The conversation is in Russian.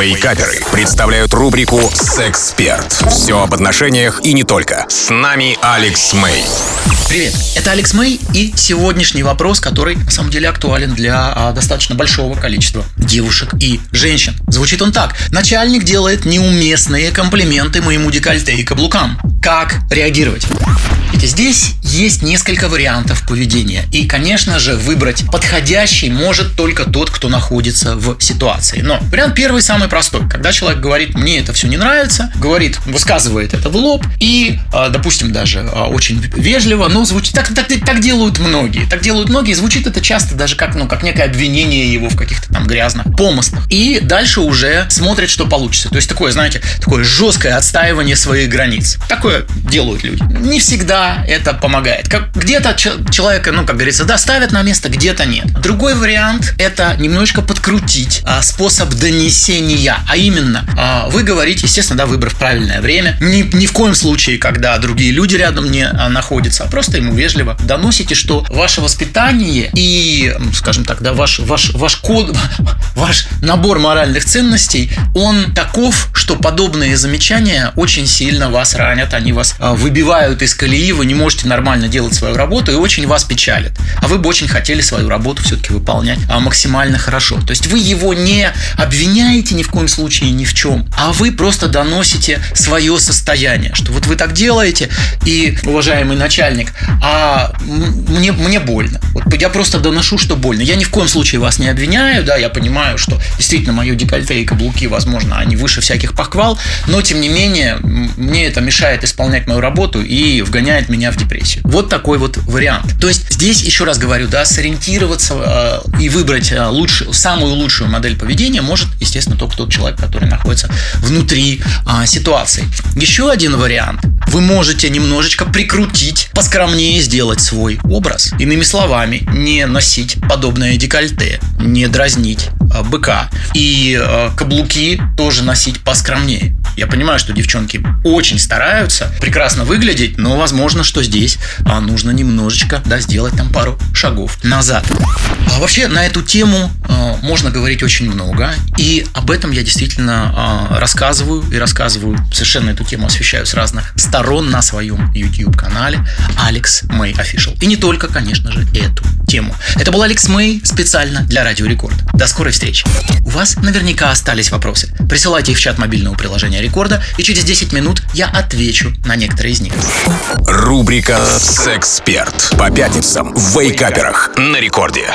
Вейкаперы представляют рубрику «Сексперт». Все об отношениях и не только. С нами Алекс Мэй. Привет, это Алекс Мэй и сегодняшний вопрос, который на самом деле актуален для а, достаточно большого количества девушек и женщин. Звучит он так. Начальник делает неуместные комплименты моему декольте и каблукам. Как реагировать? Здесь есть несколько вариантов поведения. И, конечно же, выбрать подходящий может только тот, кто находится в ситуации. Но вариант первый самый простой. Когда человек говорит, мне это все не нравится, говорит, высказывает это в лоб и, а, допустим, даже а, очень вежливо, но звучит так, так, так делают многие. Так делают многие, звучит это часто даже как, ну, как некое обвинение его в каких-то там грязных помыслах. И дальше уже смотрит, что получится. То есть такое, знаете, такое жесткое отстаивание своих границ. Такое делают люди. Не всегда это помогает. Как, где-то человека, ну, как говорится, доставят на место, где-то нет. Другой вариант – это немножечко подкрутить а, способ донесения. А именно, а, вы говорите, естественно, да, выбрав правильное время. Ни, ни в коем случае, когда другие люди рядом не а, находятся, а просто ему вежливо доносите, что ваше воспитание и, скажем так, да, ваш, ваш, ваш код, ваш набор моральных ценностей, он таков, что подобные замечания очень сильно вас ранят, они вас а, выбивают из колеи, вы не можете нормально делать свою работу и очень вас печалит. А вы бы очень хотели свою работу все-таки выполнять а, максимально хорошо. То есть вы его не обвиняете ни в коем случае ни в чем, а вы просто доносите свое состояние, что вот вы так делаете, и, уважаемый начальник, а мне, мне больно. Я просто доношу, что больно. Я ни в коем случае вас не обвиняю, да, я понимаю, что действительно мое декольте и каблуки, возможно, они выше всяких похвал, но тем не менее мне это мешает исполнять мою работу и вгоняет меня в депрессию. Вот такой вот вариант. То есть здесь еще раз говорю, да, сориентироваться э, и выбрать э, лучшую, самую лучшую модель поведения может, естественно, только тот человек, который находится внутри э, ситуации. Еще один вариант. Вы можете немножечко прикрутить, поскромнее сделать свой образ. Иными словами, не носить подобное декольте, не дразнить э, быка. И э, каблуки тоже носить поскромнее. Я понимаю, что девчонки очень стараются прекрасно выглядеть, но возможно, что здесь а, нужно немножечко да, сделать там пару шагов назад. А вообще на эту тему а, можно говорить очень много, и об этом я действительно а, рассказываю и рассказываю совершенно эту тему освещаю с разных сторон на своем YouTube канале Алекс Мэй Official. И не только, конечно же, эту. Это был Алекс Мэй специально для Радио Рекорд. До скорой встречи. У вас наверняка остались вопросы. Присылайте их в чат мобильного приложения рекорда, и через 10 минут я отвечу на некоторые из них. Рубрика «Сексперт» по пятницам в Вейкаперах на рекорде.